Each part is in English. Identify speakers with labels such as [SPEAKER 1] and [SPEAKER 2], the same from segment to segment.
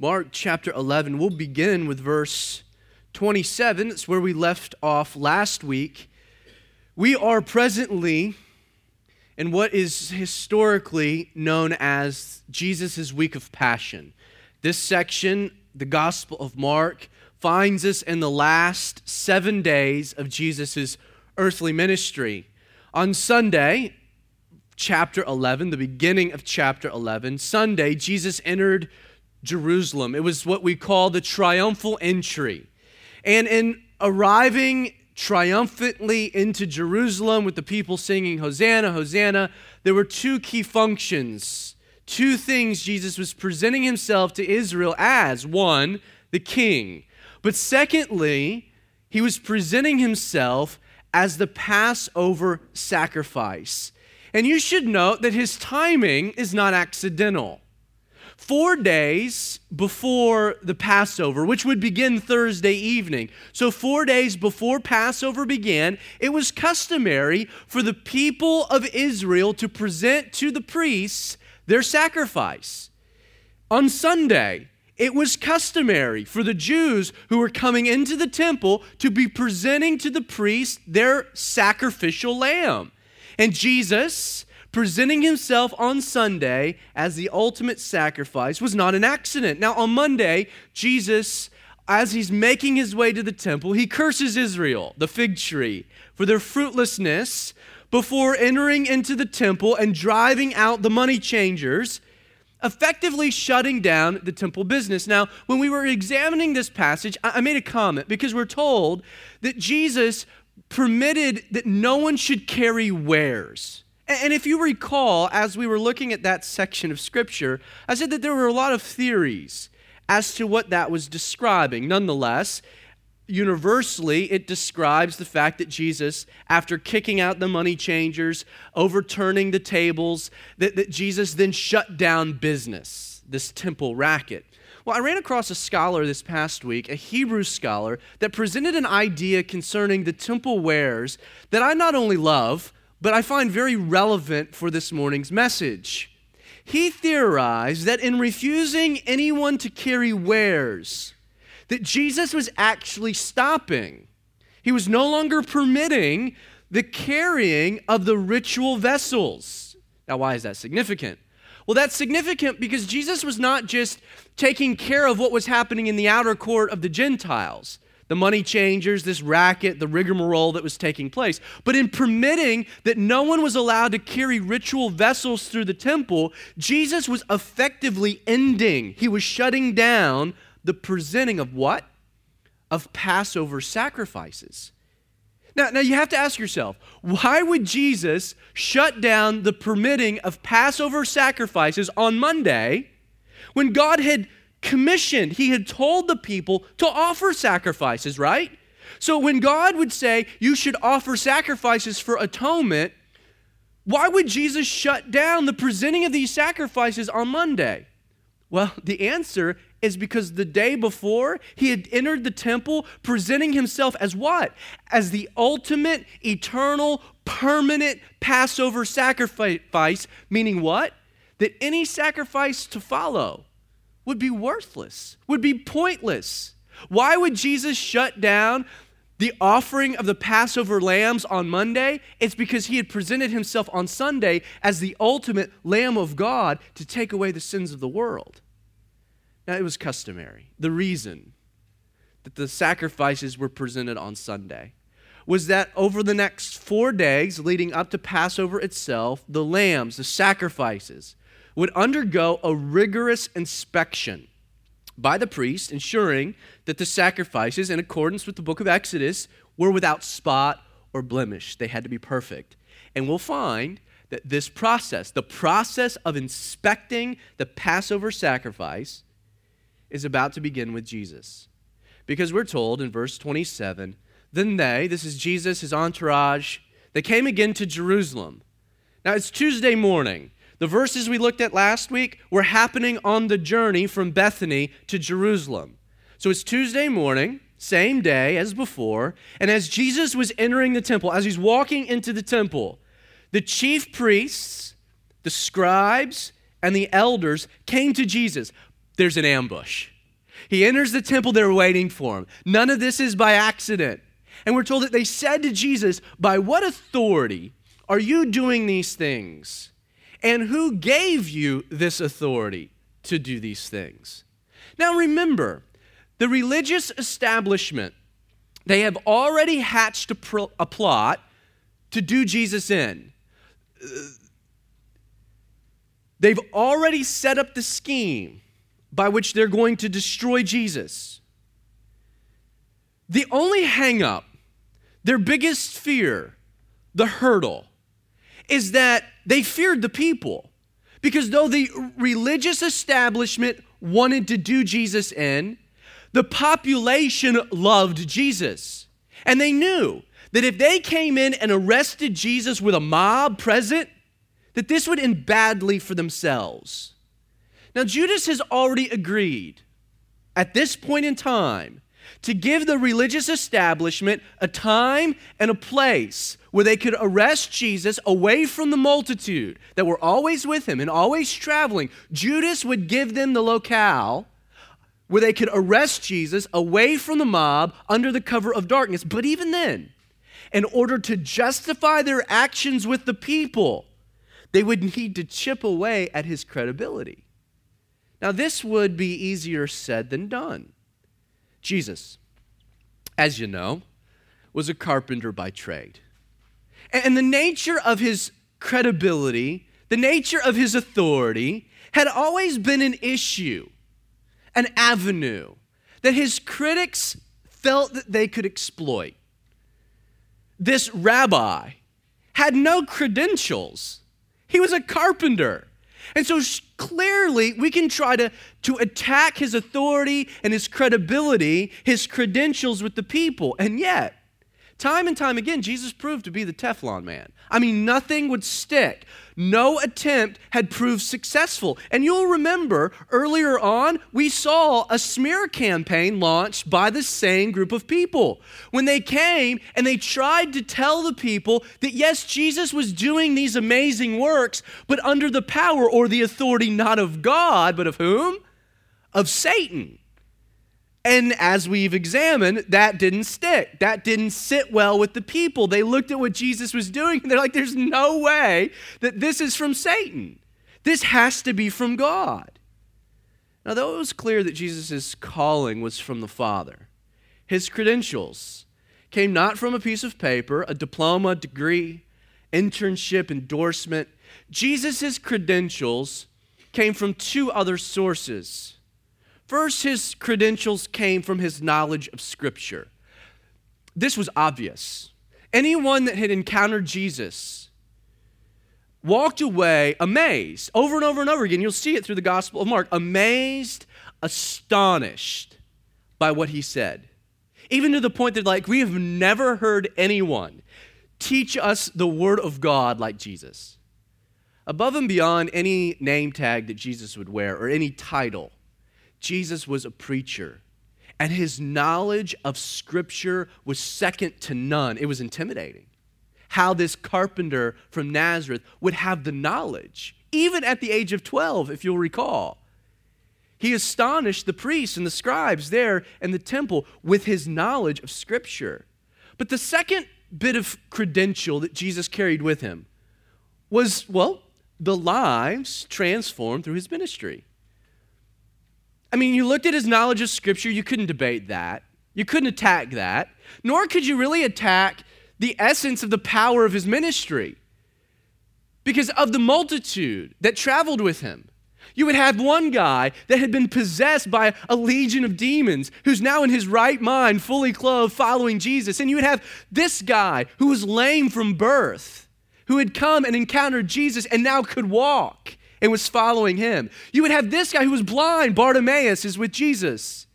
[SPEAKER 1] Mark chapter 11. We'll begin with verse 27. It's where we left off last week. We are presently in what is historically known as Jesus' week of passion. This section, the Gospel of Mark, finds us in the last seven days of Jesus' earthly ministry. On Sunday, chapter 11, the beginning of chapter 11, Sunday, Jesus entered Jerusalem. It was what we call the triumphal entry. And in arriving triumphantly into Jerusalem with the people singing Hosanna, Hosanna, there were two key functions, two things Jesus was presenting himself to Israel as one, the king. But secondly, he was presenting himself as the Passover sacrifice. And you should note that his timing is not accidental. Four days before the Passover, which would begin Thursday evening. So, four days before Passover began, it was customary for the people of Israel to present to the priests their sacrifice. On Sunday, it was customary for the Jews who were coming into the temple to be presenting to the priest their sacrificial lamb. And Jesus, presenting himself on Sunday as the ultimate sacrifice, was not an accident. Now, on Monday, Jesus, as he's making his way to the temple, he curses Israel, the fig tree, for their fruitlessness before entering into the temple and driving out the money changers effectively shutting down the temple business. Now, when we were examining this passage, I made a comment because we're told that Jesus permitted that no one should carry wares. And if you recall, as we were looking at that section of Scripture, I said that there were a lot of theories as to what that was describing. Nonetheless, universally, it describes the fact that Jesus, after kicking out the money changers, overturning the tables, that, that Jesus then shut down business, this temple racket. Well, I ran across a scholar this past week, a Hebrew scholar, that presented an idea concerning the temple wares that I not only love, but I find very relevant for this morning's message. He theorized that in refusing anyone to carry wares, that Jesus was actually stopping. He was no longer permitting the carrying of the ritual vessels. Now, why is that significant? Well, that's significant because Jesus was not just taking care of what was happening in the outer court of the Gentiles, the money changers, this racket, the rigmarole that was taking place, but in permitting that no one was allowed to carry ritual vessels through the temple, Jesus was effectively ending, he was shutting down the presenting of what? Of Passover sacrifices. Now, now you have to ask yourself, why would Jesus shut down the permitting of Passover sacrifices on Monday when God had commissioned, He had told the people to offer sacrifices, right? So when God would say you should offer sacrifices for atonement, why would Jesus shut down the presenting of these sacrifices on Monday? Well, the answer is because the day before he had entered the temple presenting himself as what? As the ultimate, eternal, permanent Passover sacrifice, meaning what? That any sacrifice to follow would be worthless, would be pointless. Why would Jesus shut down the offering of the Passover lambs on Monday? It's because he had presented himself on Sunday as the ultimate Lamb of God to take away the sins of the world. Now, it was customary. The reason that the sacrifices were presented on Sunday was that over the next four days leading up to Passover itself, the lambs, the sacrifices, would undergo a rigorous inspection by the priest, ensuring that the sacrifices, in accordance with the book of Exodus, were without spot or blemish. They had to be perfect. And we'll find that this process, the process of inspecting the Passover sacrifice, is about to begin with Jesus. Because we're told in verse 27 then they, this is Jesus, his entourage, they came again to Jerusalem. Now it's Tuesday morning. The verses we looked at last week were happening on the journey from Bethany to Jerusalem. So it's Tuesday morning, same day as before, and as Jesus was entering the temple, as he's walking into the temple, the chief priests, the scribes, and the elders came to Jesus there's an ambush. He enters the temple, they're waiting for him. None of this is by accident. And we're told that they said to Jesus, By what authority are you doing these things? And who gave you this authority to do these things? Now remember, the religious establishment, they have already hatched a, a plot to do Jesus in. They've already set up the scheme by which they're going to destroy Jesus. The only hangup, their biggest fear, the hurdle, is that they feared the people. Because though the religious establishment wanted to do Jesus in, the population loved Jesus. And they knew that if they came in and arrested Jesus with a mob present, that this would end badly for themselves. Now, Judas has already agreed at this point in time to give the religious establishment a time and a place where they could arrest Jesus away from the multitude that were always with him and always traveling. Judas would give them the locale where they could arrest Jesus away from the mob under the cover of darkness. But even then, in order to justify their actions with the people, they would need to chip away at his credibility. Now, this would be easier said than done. Jesus, as you know, was a carpenter by trade. And the nature of his credibility, the nature of his authority, had always been an issue, an avenue that his critics felt that they could exploit. This rabbi had no credentials he was a carpenter. And so clearly, we can try to, to attack his authority and his credibility, his credentials with the people. And yet, Time and time again, Jesus proved to be the Teflon man. I mean, nothing would stick. No attempt had proved successful. And you'll remember earlier on, we saw a smear campaign launched by the same group of people. When they came and they tried to tell the people that yes, Jesus was doing these amazing works, but under the power or the authority not of God, but of whom? Of Satan. And as we've examined, that didn't stick. That didn't sit well with the people. They looked at what Jesus was doing and they're like, there's no way that this is from Satan. This has to be from God. Now, though it was clear that Jesus' calling was from the Father, his credentials came not from a piece of paper, a diploma, degree, internship, endorsement. Jesus' credentials came from two other sources First, his credentials came from his knowledge of Scripture. This was obvious. Anyone that had encountered Jesus walked away amazed over and over and over again. You'll see it through the Gospel of Mark amazed, astonished by what he said. Even to the point that, like, we have never heard anyone teach us the Word of God like Jesus. Above and beyond any name tag that Jesus would wear or any title, Jesus was a preacher, and his knowledge of Scripture was second to none. It was intimidating. How this carpenter from Nazareth would have the knowledge, even at the age of 12, if you'll recall. He astonished the priests and the scribes there in the temple with his knowledge of Scripture. But the second bit of credential that Jesus carried with him was, well, the lives transformed through his ministry. I mean, you looked at his knowledge of Scripture, you couldn't debate that. You couldn't attack that. Nor could you really attack the essence of the power of his ministry because of the multitude that traveled with him. You would have one guy that had been possessed by a legion of demons who's now in his right mind, fully clothed, following Jesus. And you would have this guy who was lame from birth, who had come and encountered Jesus and now could walk and was following him. You would have this guy who was blind, Bartimaeus, is with Jesus.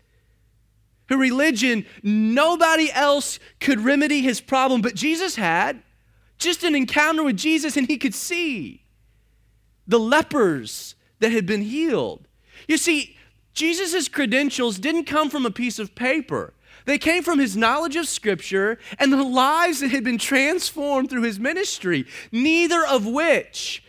[SPEAKER 1] Who religion, nobody else could remedy his problem, but Jesus had just an encounter with Jesus and he could see the lepers that had been healed. You see, Jesus' credentials didn't come from a piece of paper. They came from his knowledge of Scripture and the lives that had been transformed through his ministry, neither of which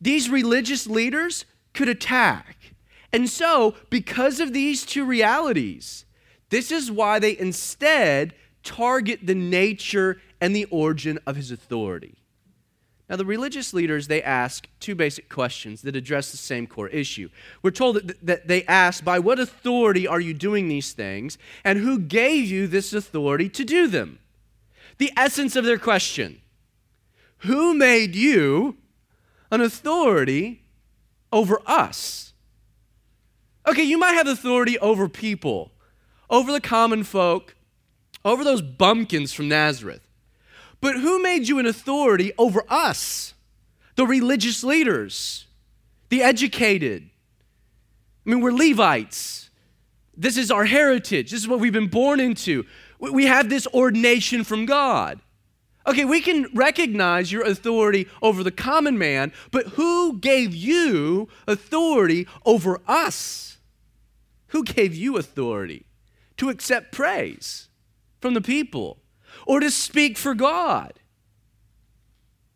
[SPEAKER 1] these religious leaders could attack. And so, because of these two realities, this is why they instead target the nature and the origin of his authority. Now, the religious leaders, they ask two basic questions that address the same core issue. We're told that, that they ask, By what authority are you doing these things? And who gave you this authority to do them? The essence of their question Who made you an authority over us? Okay, you might have authority over people, over the common folk, over those bumpkins from Nazareth. But who made you an authority over us, the religious leaders, the educated? I mean, we're Levites. This is our heritage. This is what we've been born into. We have this ordination from God. Okay, we can recognize your authority over the common man, but who gave you authority over us? Who gave you authority to accept praise from the people? or to speak for God.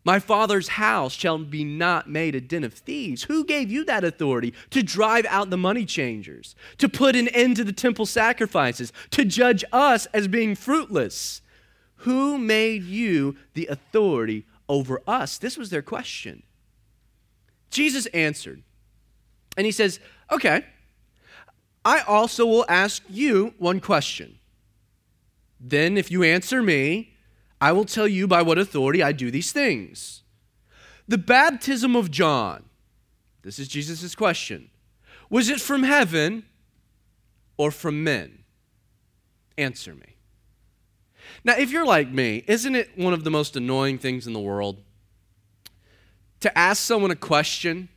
[SPEAKER 1] My father's house shall be not made a den of thieves. Who gave you that authority to drive out the money changers, to put an end to the temple sacrifices, to judge us as being fruitless? Who made you the authority over us? This was their question. Jesus answered, and he says, Okay, I also will ask you one question. Then, if you answer me, I will tell you by what authority I do these things. The baptism of John, this is Jesus' question, was it from heaven or from men? Answer me. Now, if you're like me, isn't it one of the most annoying things in the world to ask someone a question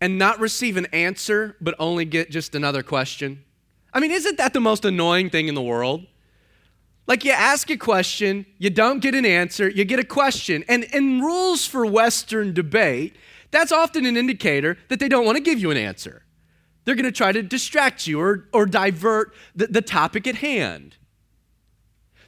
[SPEAKER 1] and not receive an answer, but only get just another question? I mean, isn't that the most annoying thing in the world? Like you ask a question, you don't get an answer, you get a question. And in rules for Western debate, that's often an indicator that they don't want to give you an answer. They're going to try to distract you or, or divert the, the topic at hand.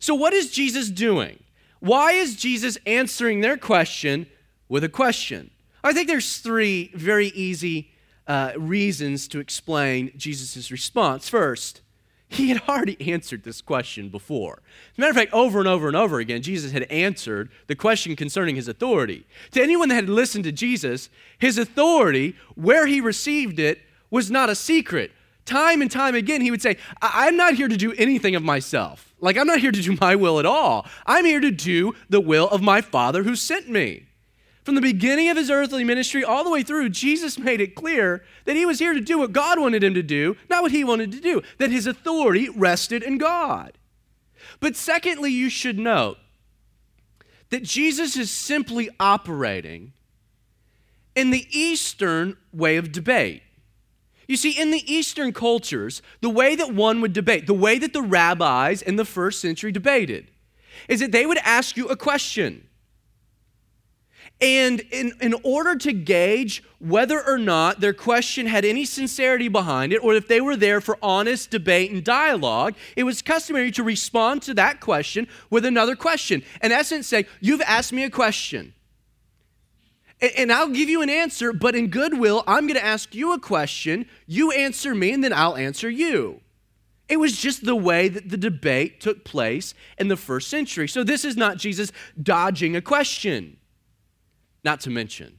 [SPEAKER 1] So, what is Jesus doing? Why is Jesus answering their question with a question? I think there's three very easy uh, reasons to explain Jesus' response. First, he had already answered this question before. As a matter of fact, over and over and over again, Jesus had answered the question concerning his authority. To anyone that had listened to Jesus, his authority, where he received it, was not a secret. Time and time again, he would say, I'm not here to do anything of myself. Like, I'm not here to do my will at all. I'm here to do the will of my Father who sent me. From the beginning of his earthly ministry all the way through, Jesus made it clear that he was here to do what God wanted him to do, not what he wanted to do, that his authority rested in God. But secondly, you should note that Jesus is simply operating in the Eastern way of debate. You see, in the Eastern cultures, the way that one would debate, the way that the rabbis in the first century debated, is that they would ask you a question. And in, in order to gauge whether or not their question had any sincerity behind it, or if they were there for honest debate and dialogue, it was customary to respond to that question with another question. In essence, say, You've asked me a question. And, I'll give you an answer, but in goodwill, I'm going to ask you a question. You answer me, and then I'll answer you. It was just the way that the debate took place in the first century. So this is not Jesus dodging a question. Not to mention,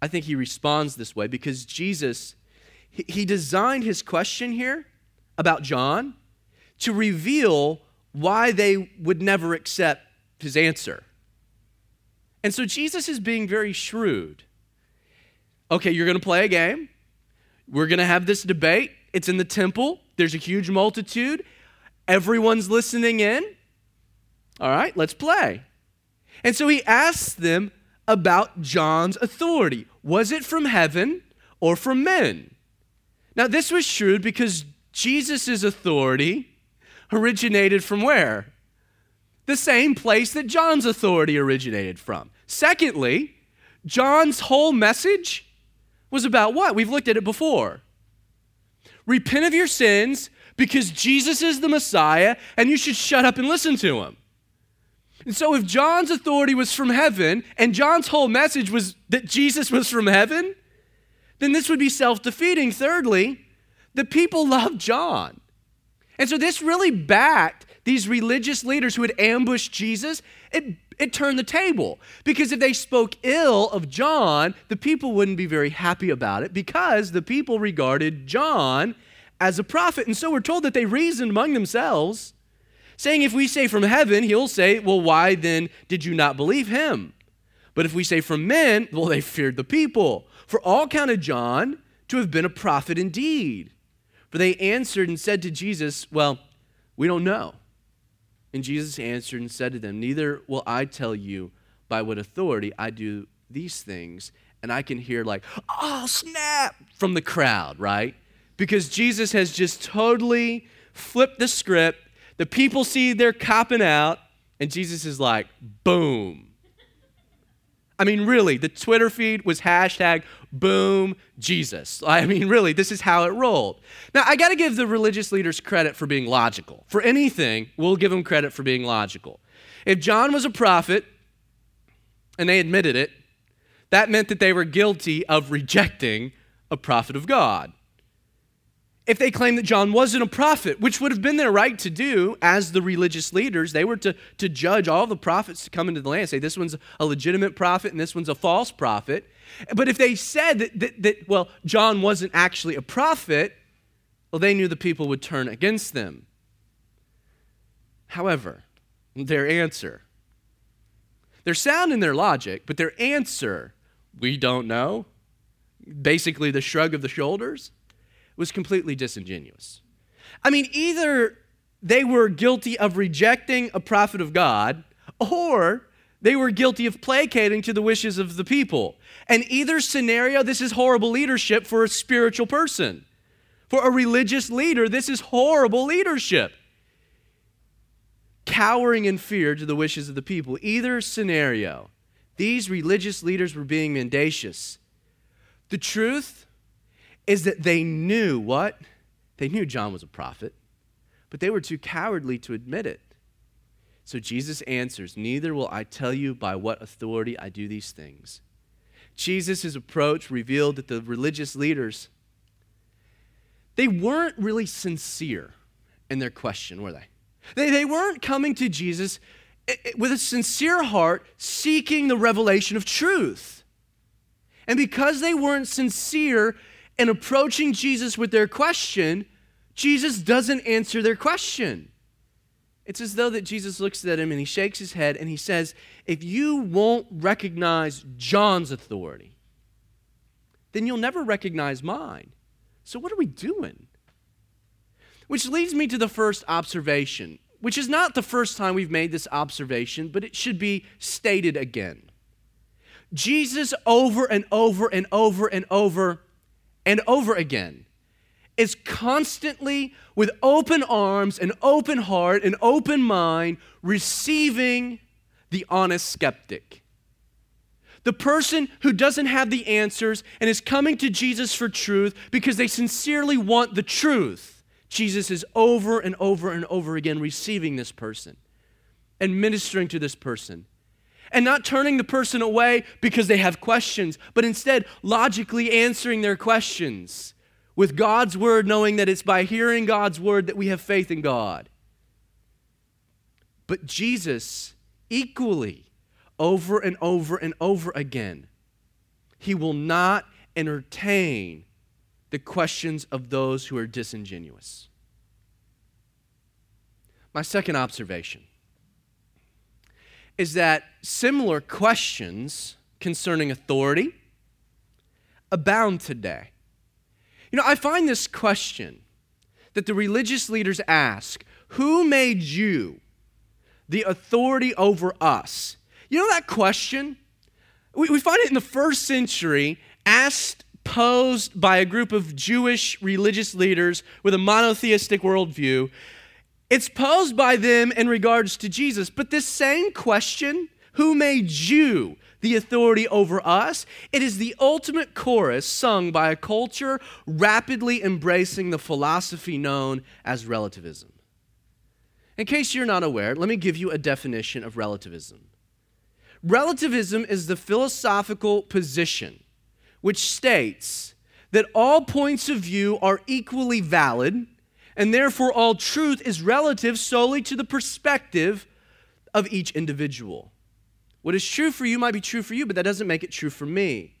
[SPEAKER 1] I think he responds this way because Jesus, he designed his question here about John to reveal why they would never accept his answer. And so Jesus is being very shrewd. Okay, you're going to play a game. We're going to have this debate. It's in the temple, there's a huge multitude. Everyone's listening in. All right, let's play. And so he asks them about John's authority. Was it from heaven or from men? Now, this was shrewd because Jesus' authority originated from where? The same place that John's authority originated from. Secondly, John's whole message was about what? We've looked at it before. Repent of your sins because Jesus is the Messiah and you should shut up and listen to him. And so, if John's authority was from heaven and John's whole message was that Jesus was from heaven, then this would be self defeating. Thirdly, the people loved John. And so this really backed these religious leaders who had ambushed Jesus. It, it turned the table. Because if they spoke ill of John, the people wouldn't be very happy about it because the people regarded John as a prophet. And so we're told that they reasoned among themselves, saying, If we say from heaven, he'll say, Well, why then did you not believe him? But if we say from men, well, they feared the people. For all counted John to have been a prophet indeed. For they answered and said to Jesus, Well, we don't know. And Jesus answered and said to them, Neither will I tell you by what authority I do these things. And I can hear, like, oh, snap from the crowd, right? Because Jesus has just totally flipped the script. The people see they're copping out, and Jesus is like, boom, I mean, really, the Twitter feed was hashtag boom Jesus. I mean, really, this is how it rolled. Now, I got to give the religious leaders credit for being logical. For anything, we'll give them credit for being logical. If John was a prophet, and they admitted it, that meant that they were guilty of rejecting a prophet of God if they claimed that John wasn't a prophet, which would have been their right to do as the religious leaders. They were to, to judge all the prophets to come into the land, say this one's a legitimate prophet and this one's a false prophet. But if they said that, that, that well, John wasn't actually a prophet, well, they knew the people would turn against them. However, their answer, they're sound in their logic, but their answer, we don't know, basically the shrug of the shoulders, was completely disingenuous. I mean, either they were guilty of rejecting a prophet of God, or they were guilty of placating to the wishes of the people. And either scenario, this is horrible leadership for a spiritual person. For a religious leader, this is horrible leadership. Cowering in fear to the wishes of the people. Either scenario, these religious leaders were being mendacious. The truth is that they knew what? They knew John was a prophet, but they were too cowardly to admit it. So Jesus answers, Neither will I tell you by what authority I do these things. Jesus' approach revealed that the religious leaders, they weren't really sincere in their question, were they? They, they weren't coming to Jesus eh, eh, with a sincere heart seeking the revelation of truth. And because they weren't sincere and approaching Jesus with their question, Jesus doesn't answer their question. It's as though that Jesus looks at him and he shakes his head and he says, If you won't recognize John's authority, then you'll never recognize mine. So, what are we doing? Which leads me to the first observation, which is not the first time we've made this observation, but it should be stated again. Jesus, over and over and over and over, and over again is constantly with open arms and open heart and open mind receiving the honest skeptic. The person who doesn't have the answers and is coming to Jesus for truth because they sincerely want the truth. Jesus is over and over and over again receiving this person and ministering to this person and not turning the person away because they have questions, but instead logically answering their questions with God's word, knowing that it's by hearing God's word that we have faith in God. But Jesus, equally, over and over and over again, he will not entertain the questions of those who are disingenuous. My second observation is that similar questions concerning authority abound today. You know, I find this question that the religious leaders ask Who made you the authority over us? You know that question? We, we find it in the first century asked, posed by a group of Jewish religious leaders with a monotheistic worldview it's posed by them in regards to Jesus, but this same question, who made you the authority over us? It is the ultimate chorus sung by a culture rapidly embracing the philosophy known as relativism. In case you're not aware, let me give you a definition of relativism. Relativism is the philosophical position which states that all points of view are equally valid, and therefore all truth is relative solely to the perspective of each individual. What is true for you might be true for you, but that doesn't make it true for me.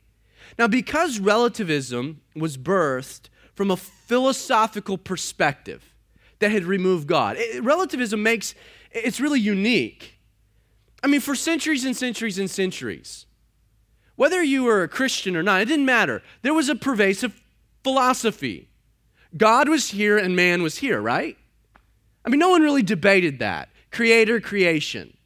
[SPEAKER 1] Now, because relativism was birthed from a philosophical perspective that had removed God, it, relativism makes it's really unique. I mean, for centuries and centuries and centuries, whether you were a Christian or not, it didn't matter. There was a pervasive philosophy. God was here and man was here, right? I mean, no one really debated that. Creator, creation.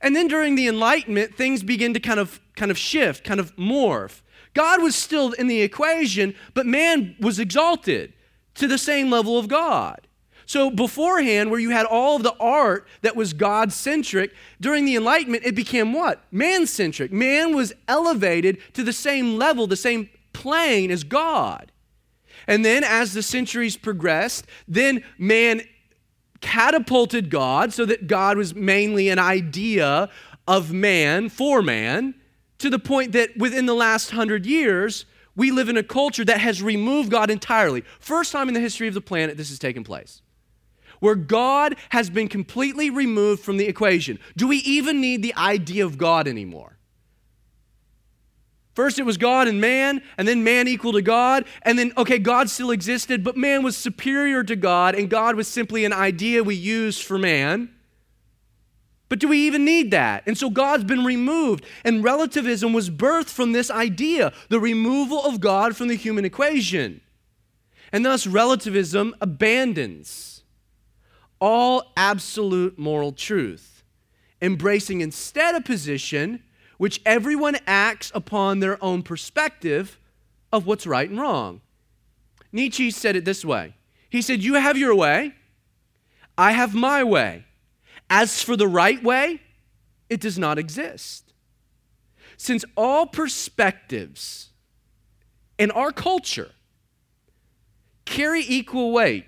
[SPEAKER 1] And then during the Enlightenment, things begin to kind of, kind of shift, kind of morph. God was still in the equation, but man was exalted to the same level of God. So, beforehand, where you had all of the art that was God centric, during the Enlightenment, it became what? Man centric. Man was elevated to the same level, the same plane as God. And then, as the centuries progressed, then man catapulted God so that God was mainly an idea of man for man, to the point that within the last hundred years, we live in a culture that has removed God entirely. First time in the history of the planet this has taken place where God has been completely removed from the equation. Do we even need the idea of God anymore? First, it was God and man, and then man equal to God. And then, okay, God still existed, but man was superior to God, and God was simply an idea we used for man. But do we even need that? And so God's been removed, and relativism was birthed from this idea the removal of God from the human equation. And thus, relativism abandons all absolute moral truth, embracing instead a position which everyone acts upon their own perspective of what's right and wrong. Nietzsche said it this way He said, You have your way, I have my way. As for the right way, it does not exist. Since all perspectives in our culture carry equal weight,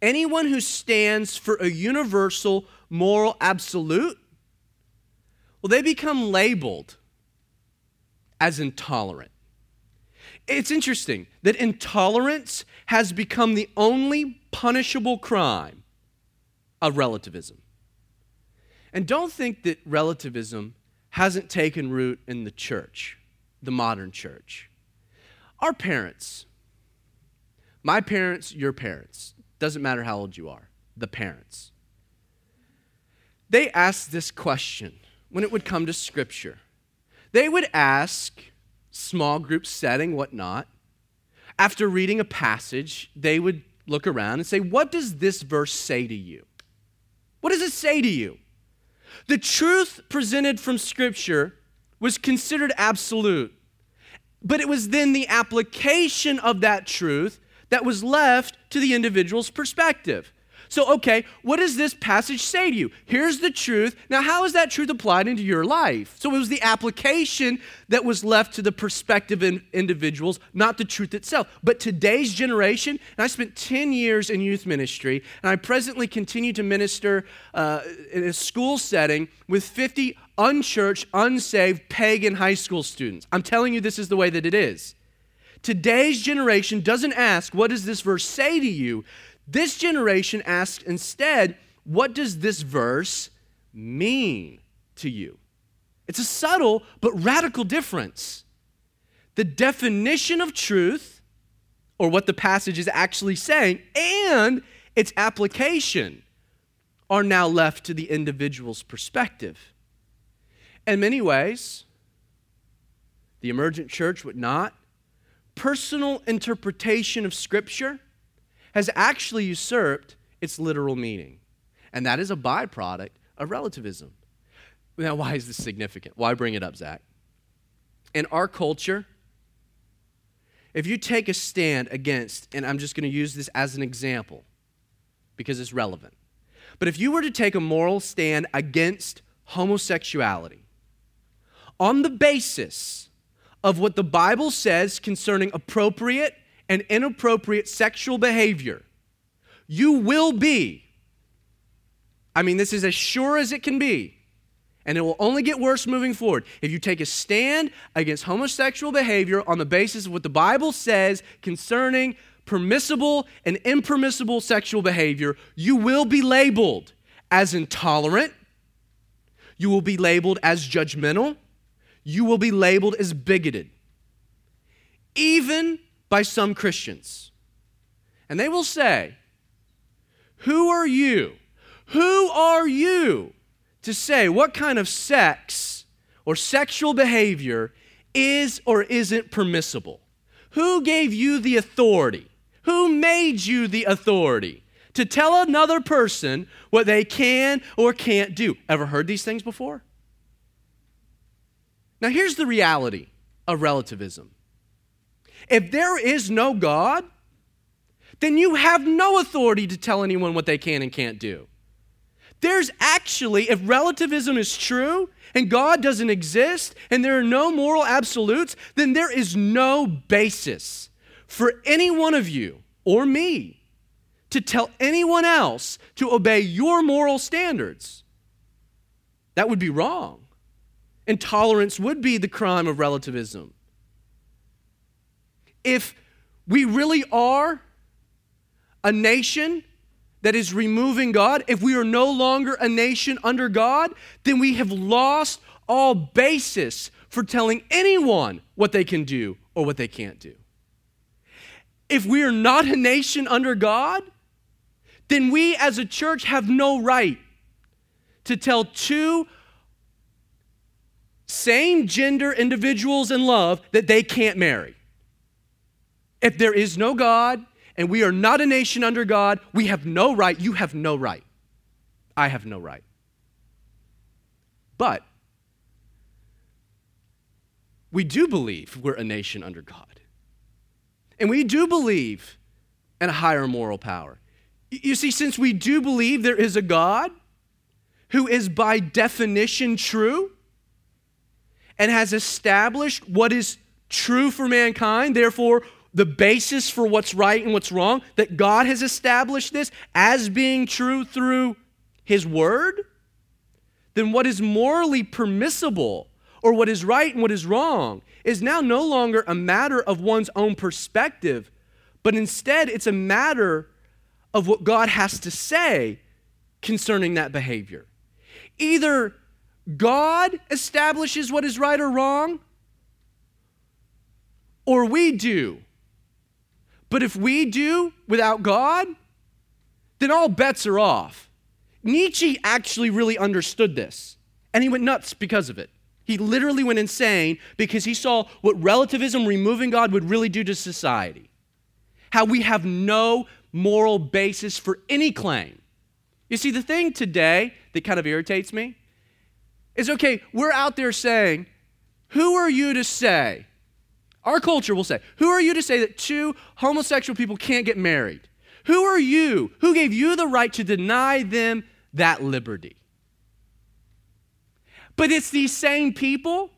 [SPEAKER 1] anyone who stands for a universal moral absolute, well, they become labeled as intolerant. It's interesting that intolerance has become the only punishable crime of relativism. And don't think that relativism hasn't taken root in the church, the modern church. Our parents, my parents, your parents, doesn't matter how old you are, the parents. They asked this question when it would come to Scripture. They would ask, small group setting, whatnot, after reading a passage, they would look around and say, What does this verse say to you? What does it say to you? The truth presented from Scripture was considered absolute, but it was then the application of that truth that was left to the individual's perspective. So, okay, what does this passage say to you? Here's the truth. Now, how is that truth applied into your life? So, it was the application that was left to the perspective in individuals, not the truth itself. But today's generation, and I spent 10 years in youth ministry, and I presently continue to minister uh, in a school setting with 50 unchurched, unsaved, pagan high school students. I'm telling you, this is the way that it is. Today's generation doesn't ask, What does this verse say to you? This generation asks instead, What does this verse mean to you? It's a subtle but radical difference. The definition of truth, or what the passage is actually saying, and its application are now left to the individual's perspective. In many ways, the emergent church would not personal interpretation of Scripture has actually usurped its literal meaning. And that is a byproduct of relativism. Now, why is this significant? Why bring it up, Zach? In our culture, if you take a stand against, and I'm just going to use this as an example because it's relevant, but if you were to take a moral stand against homosexuality on the basis of what the Bible says concerning appropriate and inappropriate sexual behavior, you will be, I mean, this is as sure as it can be, And it will only get worse moving forward. If you take a stand against homosexual behavior on the basis of what the Bible says concerning permissible and impermissible sexual behavior, you will be labeled as intolerant. You will be labeled as judgmental. You will be labeled as bigoted, even by some Christians. And they will say, Who are you? Who are you to say what kind of sex or sexual behavior is or isn't permissible? Who gave you the authority? Who made you the authority to tell another person what they can or can't do? Ever heard these things before? Now, here's the reality of relativism if there is no God, then you have no authority to tell anyone what they can and can't do. There's actually, if relativism is true and God doesn't exist and there are no moral absolutes, then there is no basis for any one of you or me to tell anyone else to obey your moral standards. That would be wrong. Intolerance would be the crime of relativism. If we really are a nation that is removing God, if we are no longer a nation under God, then we have lost all basis for telling anyone what they can do or what they can't do. If we are not a nation under God, then we as a church have no right to tell two same gender individuals in love that they can't marry. If there is no God, and we are not a nation under God, we have no right. You have no right. I have no right. But we do believe we're a nation under God. And we do believe in a higher moral power. You see, since we do believe there is a God who is by definition true and has established what is true for mankind, therefore, the basis for what's right and what's wrong, that God has established this as being true through His Word, then what is morally permissible or what is right and what is wrong is now no longer a matter of one's own perspective, but instead it's a matter of what God has to say concerning that behavior. Either God establishes what is right or wrong, or we do. But if we do without God, then all bets are off. Nietzsche actually really understood this, and he went nuts because of it. He literally went insane because he saw what relativism, removing God, would really do to society. How we have no moral basis for any claim. You see, the thing today that kind of irritates me is okay, we're out there saying, Who are you to say our culture will say, Who are you to say that two homosexual people can't get married? Who are you? Who gave you the right to deny them that liberty? But it's these same people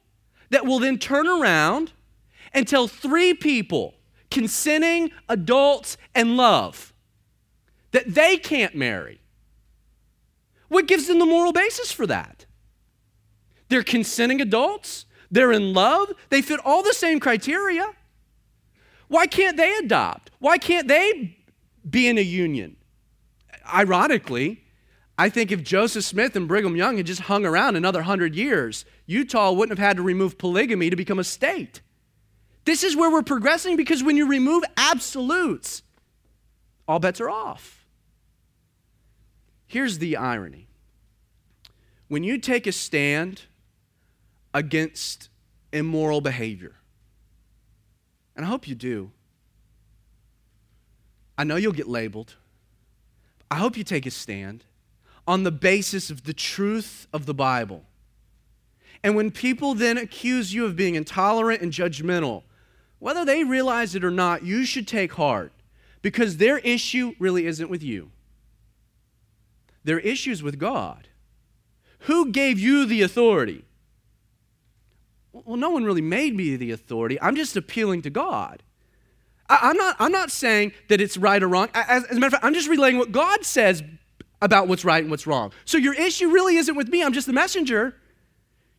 [SPEAKER 1] that will then turn around and tell three people, consenting adults and love, that they can't marry. What gives them the moral basis for that? They're consenting adults they're in love, they fit all the same criteria. Why can't they adopt? Why can't they be in a union? Ironically, I think if Joseph Smith and Brigham Young had just hung around another hundred years, Utah wouldn't have had to remove polygamy to become a state. This is where we're progressing because when you remove absolutes, all bets are off. Here's the irony when you take a stand against immoral behavior. And I hope you do. I know you'll get labeled. I hope you take a stand on the basis of the truth of the Bible. And when people then accuse you of being intolerant and judgmental, whether they realize it or not, you should take heart because their issue really isn't with you. Their issue is with God. Who gave you the authority? Well, no one really made me the authority. I'm just appealing to God. I, am not, I'm not saying that it's right or wrong. As, as a matter of fact, I'm just relaying what God says about what's right and what's wrong. So your issue really isn't with me. I'm just the messenger.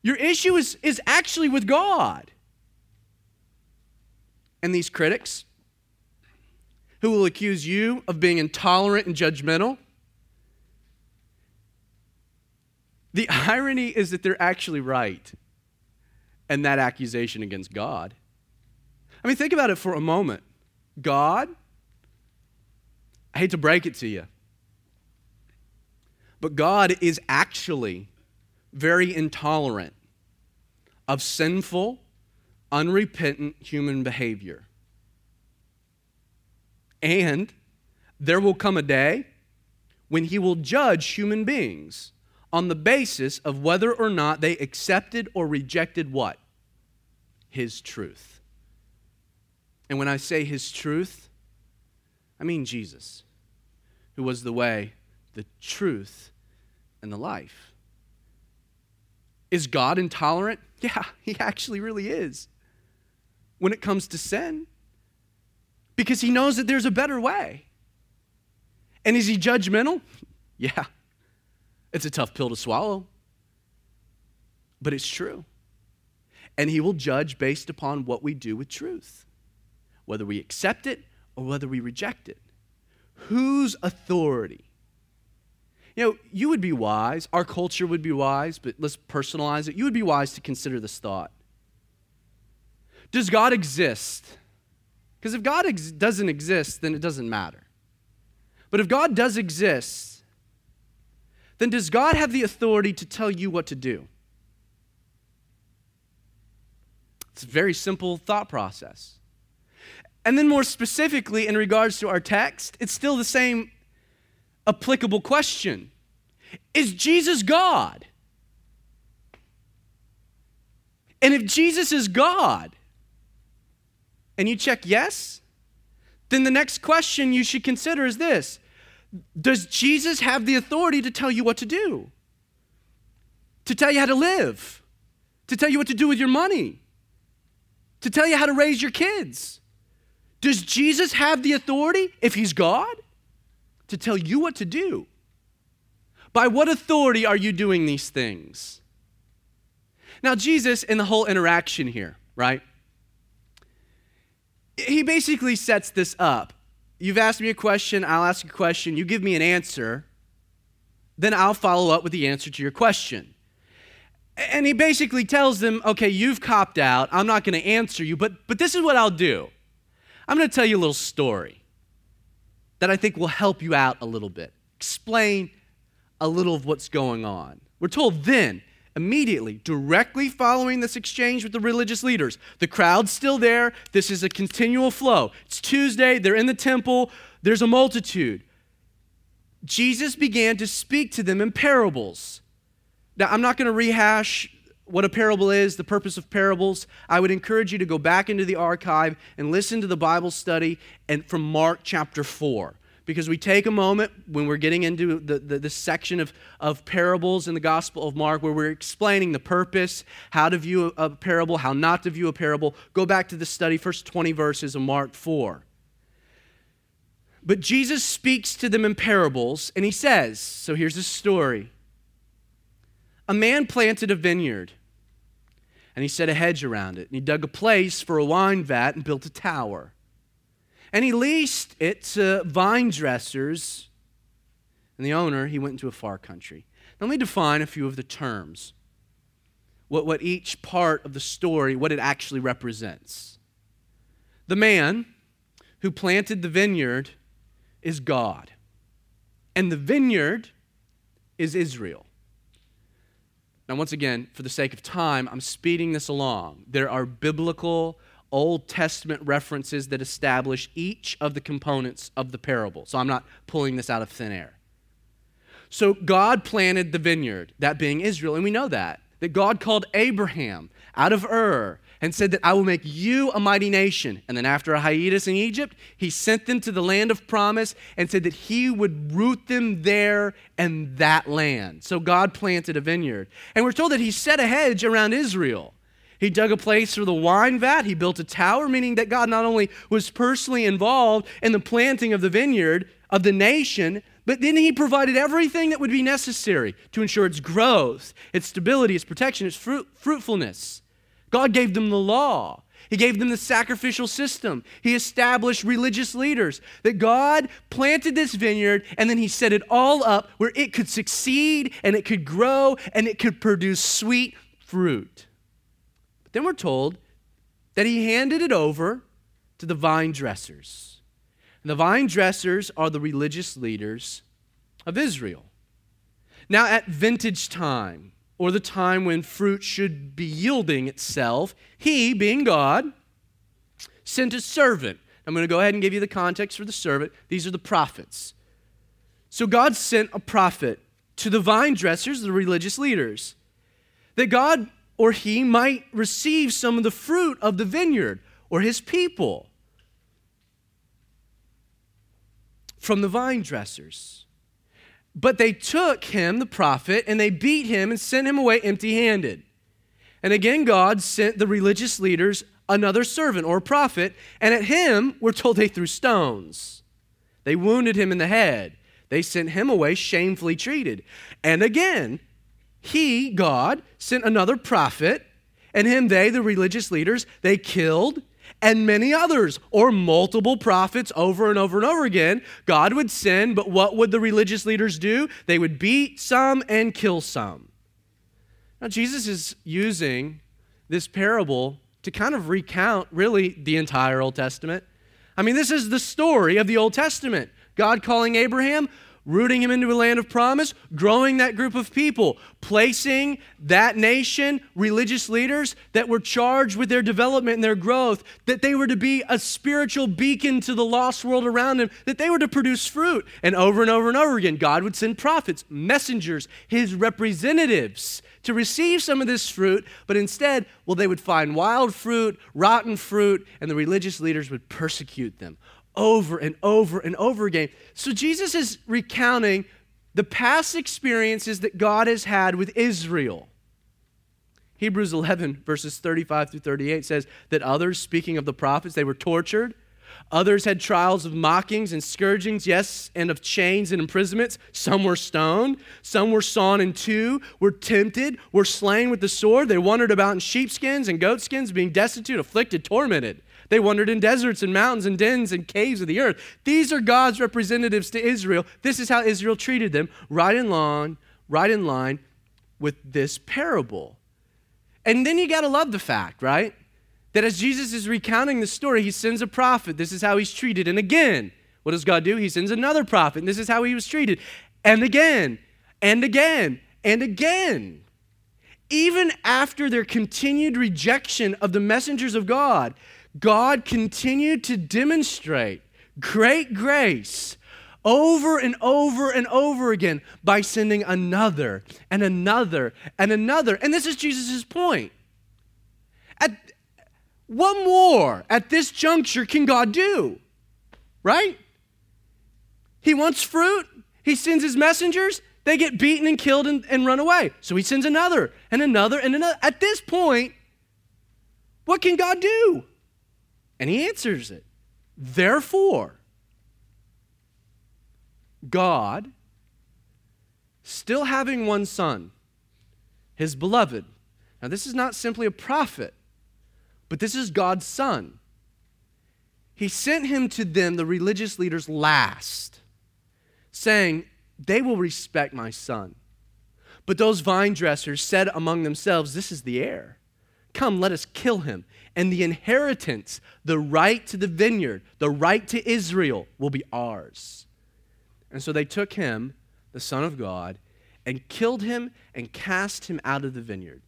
[SPEAKER 1] Your issue is, is actually with God. And these critics who will accuse you of being intolerant and judgmental, the irony is that they're actually right and that accusation against God. I mean, think about it for a moment. God, I hate to break it to you, but God is actually very intolerant of sinful, unrepentant human behavior. And there will come a day when he will judge human beings on the basis of whether or not they accepted or rejected what? His truth. And when I say his truth, I mean Jesus, who was the way, the truth, and the life. Is God intolerant? Yeah, he actually really is. When it comes to sin, because he knows that there's a better way. And is he judgmental? Yeah. It's a tough pill to swallow, but it's true. And he will judge based upon what we do with truth, whether we accept it or whether we reject it. Whose authority? You know, you would be wise, our culture would be wise, but let's personalize it. You would be wise to consider this thought Does God exist? Because if God ex- doesn't exist, then it doesn't matter. But if God does exist, then does God have the authority to tell you what to do? It's a very simple thought process. And then, more specifically, in regards to our text, it's still the same applicable question Is Jesus God? And if Jesus is God, and you check yes, then the next question you should consider is this Does Jesus have the authority to tell you what to do? To tell you how to live? To tell you what to do with your money? To tell you how to raise your kids? Does Jesus have the authority, if he's God, to tell you what to do? By what authority are you doing these things? Now, Jesus, in the whole interaction here, right? he basically sets this up. You've asked me a question, I'll ask a question, you give me an answer, then I'll follow up with the answer to your question. And he basically tells them, okay, you've copped out. I'm not going to answer you, but, but this is what I'll do. I'm going to tell you a little story that I think will help you out a little bit, explain a little of what's going on. We're told then immediately, directly following this exchange with the religious leaders. The crowd's still there. This is a continual flow. It's Tuesday, they're in the temple, there's a multitude. Jesus began to speak to them in parables. Now, I'm not going to rehash what a parable is, the purpose of parables. I would encourage you to go back into the archive and listen to the Bible study and from Mark chapter 4 because we take a moment when we're getting into the, the, the, section of, of parables in the Gospel of Mark where we're explaining the purpose, how to view a, a parable, how not to view a parable. Go back to the study, first 20 verses of Mark 4. But Jesus speaks to them in parables, and he says, so here's the story. A man planted a vineyard, and he set a hedge around it, and he dug a place for a wine vat and built a tower and he leased it to vine dressers. And the owner, he went into a far country. Now, let me define a few of the terms. What, what each part of the story, what it actually represents. The man who planted the vineyard is God. And the vineyard is Israel. Now, once again, for the sake of time, I'm speeding this along. There are biblical Old Testament references that establish each of the components of the parable. So I'm not pulling this out of thin air. So God planted the vineyard, that being Israel, and we know that. That God called Abraham out of Ur and said that I will make you a mighty nation. And then after a hiatus in Egypt, he sent them to the land of promise and said that he would root them there and that land. So God planted a vineyard. And we're told that he set a hedge around Israel. He dug a place for the wine vat. He built a tower, meaning that God not only was personally involved in the planting of the vineyard of the nation, But then he provided everything that would be necessary to ensure its growth, its stability, its protection, its fruit, fruitfulness. God gave them the law. He gave them the sacrificial system. He established religious leaders. That God planted this vineyard and then He set it all up where it could succeed and it could grow and it could produce sweet fruit. But then we're told that He handed it over to the vine dressers. And the vine dressers are the religious leaders of Israel. Now, at vintage time, or the time when fruit should be yielding itself, he, being God, sent a servant. I'm going to go ahead and give you the context for the servant. These are the prophets. So God sent a prophet to the vine dressers, the religious leaders, that God or he might receive some of the fruit of the vineyard or his people from the vine dressers. But they took him, the prophet, and they beat him and sent him away empty handed. And again, God sent the religious leaders another servant or prophet, and at him, we're told they threw stones. They wounded him in the head. They sent him away shamefully treated. And again, he, God, sent another prophet, and him, they, the religious leaders, they killed and many others, or multiple prophets over and over and over again. God would send, but what would the religious leaders do? They would beat some and kill some. Now, Jesus is using this parable to kind of recount really the entire Old Testament. I mean, this is the story of the Old Testament. God calling Abraham, rooting him into a land of promise, growing that group of people, placing that nation, religious leaders that were charged with their development and their growth, that they were to be a spiritual beacon to the lost world around them, that they were to produce fruit. And over and over and over again, God would send prophets, messengers, his representatives to receive some of this fruit, but instead, well, they would find wild fruit, rotten fruit, and the religious leaders would persecute them over and over and over again. So Jesus is recounting the past experiences that God has had with Israel. Hebrews 11, verses 35 through 38 says that others, speaking of the prophets, they were tortured. Others had trials of mockings and scourgings, yes, and of chains and imprisonments. Some were stoned. Some were sawn in two, were tempted, were slain with the sword. They wandered about in sheepskins and goatskins, being destitute, afflicted, tormented. They wandered in deserts and mountains and dens and caves of the earth. These are God's representatives to Israel. This is how Israel treated them, right in line, right in line with this parable. And then you got to love the fact, right? That as Jesus is recounting the story, he sends a prophet. This is how he's treated. And again, what does God do? He sends another prophet, and this is how he was treated. And again, and again, and again. Even after their continued rejection of the messengers of God, God continued to demonstrate great grace over and over and over again by sending another and another and another. And this is Jesus' point. At what more at this juncture can God do? Right? He wants fruit, he sends his messengers, they get beaten and killed and, and run away. So he sends another and another and another. At this point, what can God do? And he answers it. Therefore, God, still having one son, his beloved. Now, this is not simply a prophet, but this is God's son. He sent him to them, the religious leaders, last, saying, They will respect my son. But those vine dressers said among themselves, This is the heir. Come, let us kill him and the inheritance, the right to the vineyard, the right to Israel will be ours. And so they took him, the Son of God, and killed him and cast him out of the vineyard.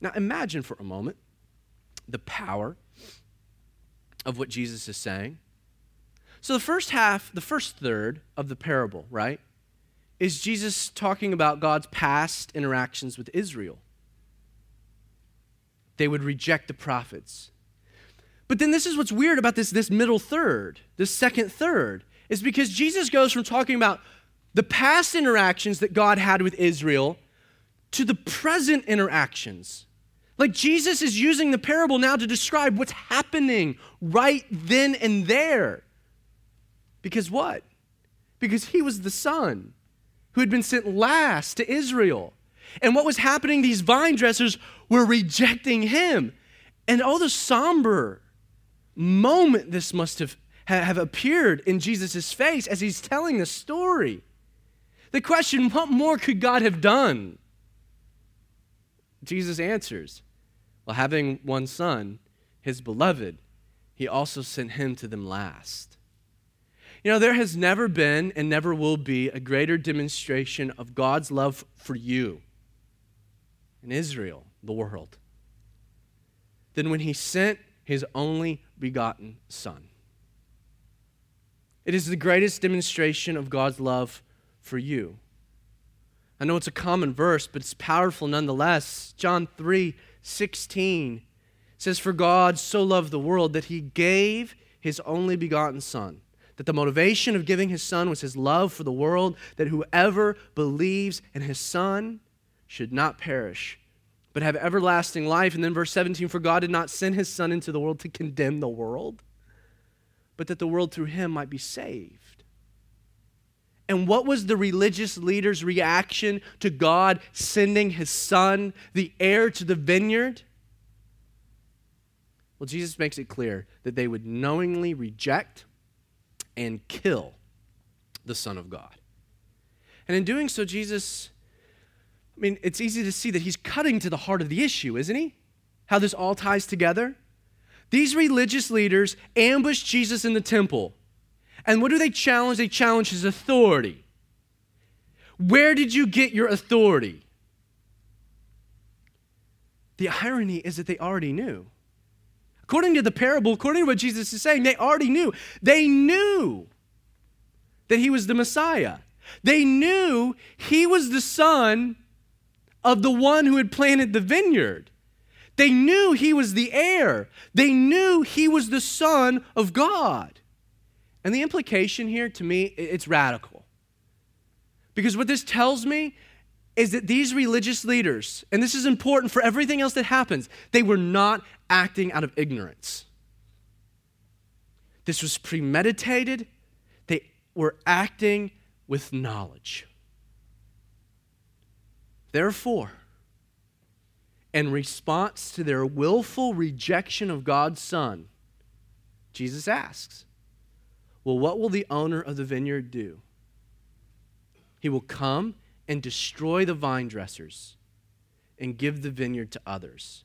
[SPEAKER 1] Now imagine for a moment the power of what Jesus is saying. So the first half, the first third of the parable, right, is Jesus talking about God's past interactions with Israel. They would reject the prophets. But then this is what's weird about this, this middle third, this second third, is because Jesus goes from talking about the past interactions that God had with Israel to the present interactions. Like Jesus is using the parable now to describe what's happening right then and there. Because what? because he was the son who had been sent last to Israel. And what was happening? These vine dressers were rejecting him. And all the somber moment this must have, have appeared in Jesus' face as he's telling the story. The question, what more could God have done? Jesus answers, Well, having one son, his beloved, he also sent him to them last. You know, there has never been and never will be a greater demonstration of God's love for you in Israel, the world, than when he sent his only begotten Son. It is the greatest demonstration of God's love for you. I know it's a common verse, but it's powerful nonetheless. John 3 16 says, For God so loved the world that he gave his only begotten Son. That the motivation of giving his Son was his love for the world, that whoever believes in his Son should not perish, but have everlasting life. And then verse 17 For God did not send his Son into the world to condemn the world, but that the world through him might be saved. And what was the religious leader's reaction to God sending his son, the heir to the vineyard? Well, Jesus makes it clear that they would knowingly reject and kill the Son of God. And in doing so, Jesus, I mean, it's easy to see that he's cutting to the heart of the issue, isn't he? How this all ties together. These religious leaders ambush Jesus in the temple and what do they challenge? They challenge his authority. Where did you get your authority? The irony is that they already knew. According to the parable, according to what Jesus is saying, they already knew. They knew that he was the Messiah. They knew he was the son of the one who had planted the vineyard. They knew he was the heir. They knew he was the son of God. And the implication here, to me, it's radical. Because what this tells me is that these religious leaders, and this is important for everything else that happens, they were not acting out of ignorance. This was premeditated, they were acting with knowledge. Therefore, in response to their willful rejection of God's Son, Jesus asks, well, what will the owner of the vineyard do? He will come and destroy the vine dressers and give the vineyard to others.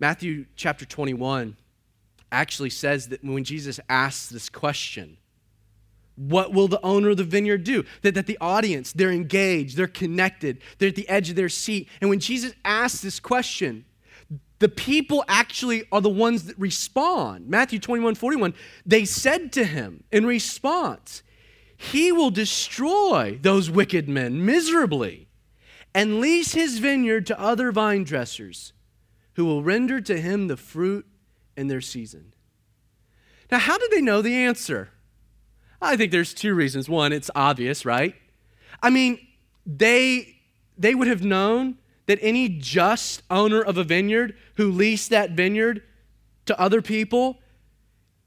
[SPEAKER 1] Matthew chapter 21 actually says that when Jesus asks this question, what will the owner of the vineyard do? That, that the audience, they're engaged, they're connected, they're at the edge of their seat. And when Jesus asks this question, the people actually are the ones that respond. Matthew 21 41, they said to him in response, He will destroy those wicked men miserably and lease his vineyard to other vine dressers who will render to him the fruit in their season. Now, how did they know the answer? I think there's two reasons. One, it's obvious, right? I mean, they, they would have known that any just owner of a vineyard who leased that vineyard to other people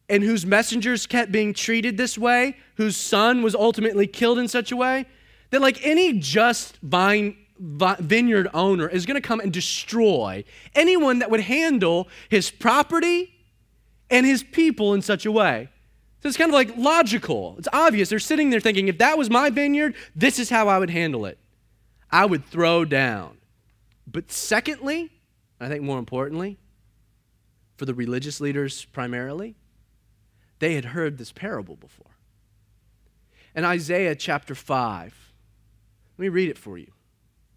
[SPEAKER 1] and whose messengers kept being treated this way, whose son was ultimately killed in such a way, that like any just vine vineyard owner is going to come and destroy anyone that would handle his property and his people in such a way. So it's kind of like logical. It's obvious. They're sitting there thinking, if that was my vineyard, this is how I would handle it. I would throw down. But secondly, I think more importantly, for the religious leaders primarily, they had heard this parable before. In Isaiah chapter 5, let me read it for you.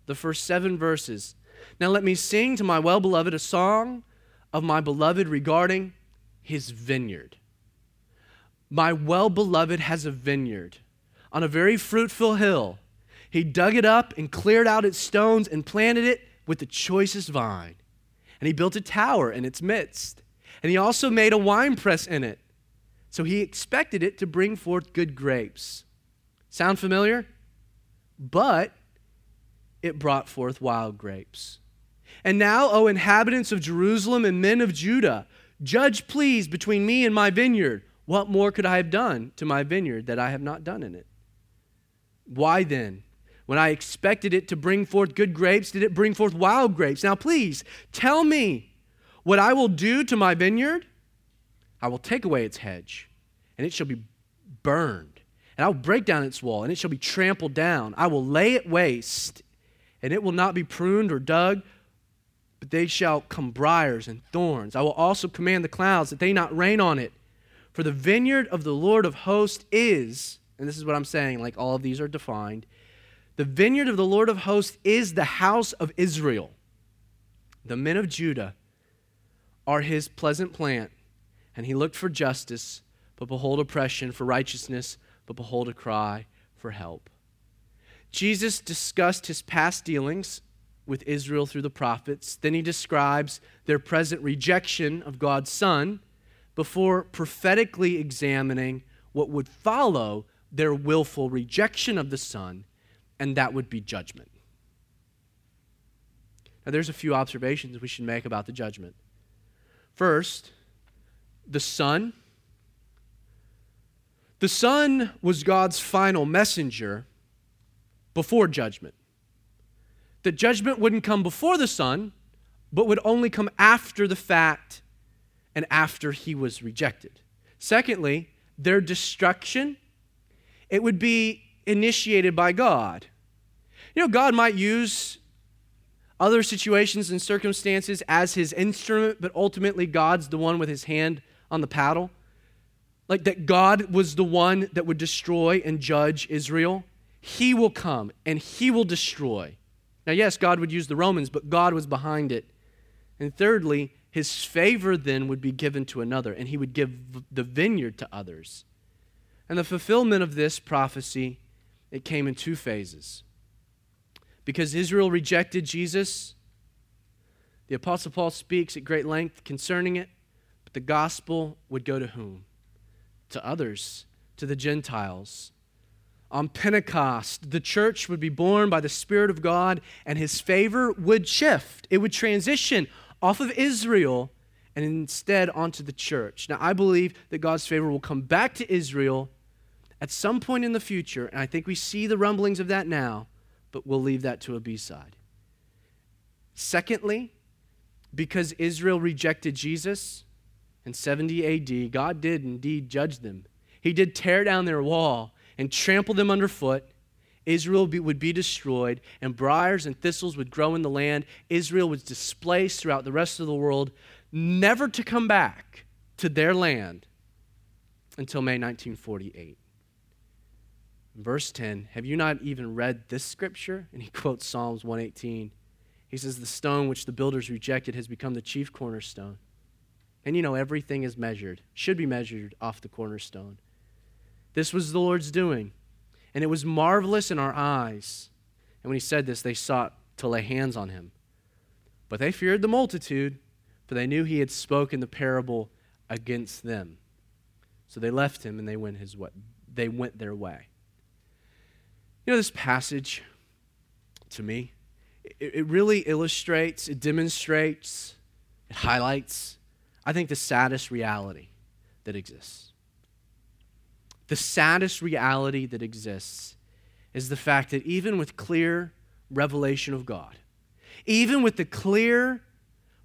[SPEAKER 1] The first seven verses. Now let me sing to my well beloved a song of my beloved regarding his vineyard. My well beloved has a vineyard on a very fruitful hill. He dug it up and cleared out its stones and planted it with the choicest vine. And he built a tower in its midst. And he also made a winepress in it. So he expected it to bring forth good grapes. Sound familiar? But it brought forth wild grapes. And now, O inhabitants of Jerusalem and men of Judah, judge please between me and my vineyard. What more could I have done to my vineyard that I have not done in it? Why then? When I expected it to bring forth good grapes, did it bring forth wild grapes? Now, please tell me what I will do to my vineyard. I will take away its hedge, and it shall be burned, and I will break down its wall, and it shall be trampled down. I will lay it waste, and it will not be pruned or dug, but they shall come briars and thorns. I will also command the clouds that they not rain on it. For the vineyard of the Lord of hosts is, and this is what I'm saying, like all of these are defined, the vineyard of the Lord of hosts is the house of Israel. The men of Judah are his pleasant plant, and he looked for justice, but behold oppression, for righteousness, but behold a cry for help. Jesus discussed his past dealings with Israel through the prophets. Then he describes their present rejection of God's Son before prophetically examining what would follow their willful rejection of the Son and that would be judgment. Now, there's a few observations we should make about the judgment. First, the Son. The Son was God's final messenger before judgment. The judgment wouldn't come before the Son, but would only come after the fact and after he was rejected. Secondly, their destruction, it would be initiated by God. You know, God might use other situations and circumstances as his instrument, but ultimately God's the one with his hand on the paddle. Like that God was the one that would destroy and judge Israel. He will come and he will destroy. Now, yes, God would use the Romans, but God was behind it. And thirdly, his favor then would be given to another, and he would give the vineyard to others. And the fulfillment of this prophecy it came in two phases. Because Israel rejected Jesus, the Apostle Paul speaks at great length concerning it, but the gospel would go to whom? To others, to the Gentiles. On Pentecost, the church would be born by the Spirit of God, and his favor would shift. It would transition off of Israel and instead onto the church. Now, I believe that God's favor will come back to Israel at some point in the future, and I think we see the rumblings of that now, but we'll leave that to a B side. Secondly, because Israel rejected Jesus in 70 AD, God did indeed judge them. He did tear down their wall and trample them underfoot. Israel would be destroyed, and briars and thistles would grow in the land. Israel was displaced throughout the rest of the world, never to come back to their land until May 1948 verse 10, have you not even read this scripture? And he quotes Psalms 118. He says, The stone which the builders rejected has become the chief cornerstone. And you know, everything is measured, should be measured off the cornerstone. This was the Lord's doing, and it was marvelous in our eyes. And when he said this, they sought to lay hands on him. But they feared the multitude, for they knew he had spoken the parable against them. So they left him and they went his way. They went their way. You know, this passage, to me, it, it really illustrates, it demonstrates, it highlights, I think, the saddest reality that exists. The saddest reality that exists is the fact that even with clear revelation of God, even with the clear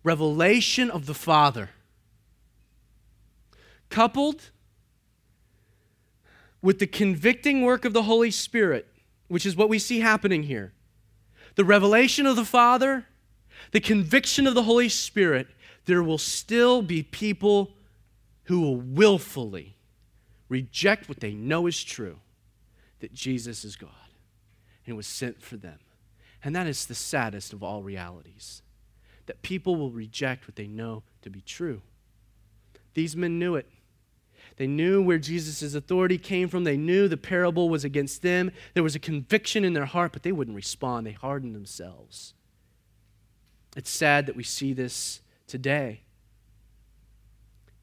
[SPEAKER 1] revelation of the Father, coupled with the convicting work of the Holy Spirit, which is what we see happening here. The revelation of the Father, the conviction of the Holy Spirit, there will still be people who will willfully reject what they know is true that Jesus is God and was sent for them. And that is the saddest of all realities that people will reject what they know to be true. These men knew it. They knew where Jesus' authority came from. They knew the parable was against them. There was a conviction in their heart, but they wouldn't respond. They hardened themselves. It's sad that we see this today.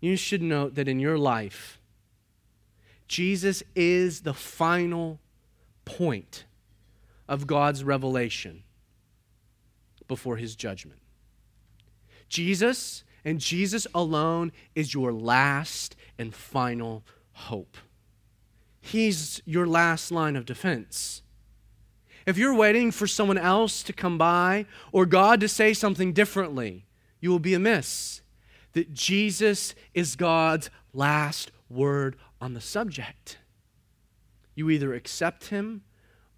[SPEAKER 1] You should note that in your life, Jesus is the final point of God's revelation before his judgment. Jesus and Jesus alone is your last and final hope. He's your last line of defense. if you're waiting for someone else to come by or God to say something differently, you will be amiss. That Jesus is God's last word on the subject. You either accept him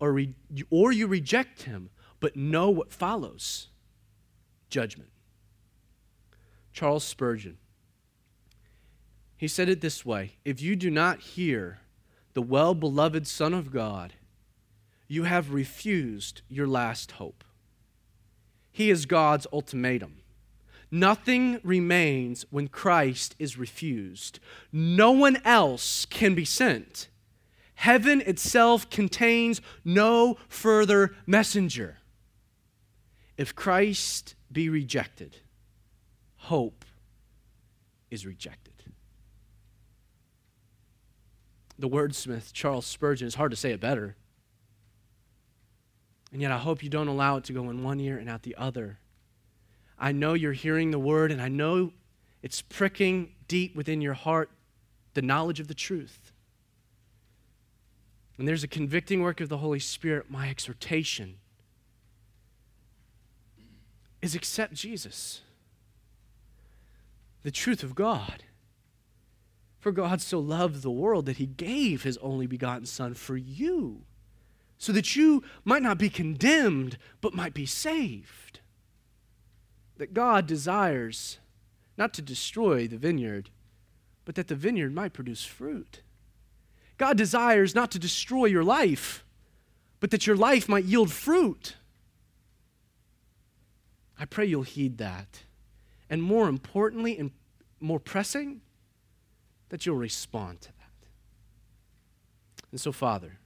[SPEAKER 1] or, re- or you reject him, but know what follows judgment. Charles Spurgeon. He said it this way If you do not hear the well beloved Son of God, you have refused your last hope. He is God's ultimatum. Nothing remains when Christ is refused. No one else can be sent. Heaven itself contains no further messenger. If Christ be rejected, hope is rejected. The wordsmith Charles Spurgeon, it's hard to say it better. And yet I hope you don't allow it to go in one ear and out the other. I know you're hearing the word, and I know it's pricking deep within your heart the knowledge of the truth. And there's a convicting work of the Holy Spirit. My exhortation is accept Jesus, the truth of God. For God so loved the world that he gave his only begotten Son for you, so that you might not be condemned, but might be saved. That God desires not to destroy the vineyard, but that the vineyard might produce fruit. God desires not to destroy your life, but that your life might yield fruit. I pray you'll heed that. And more importantly and more pressing, that you'll respond to that. And so, Father,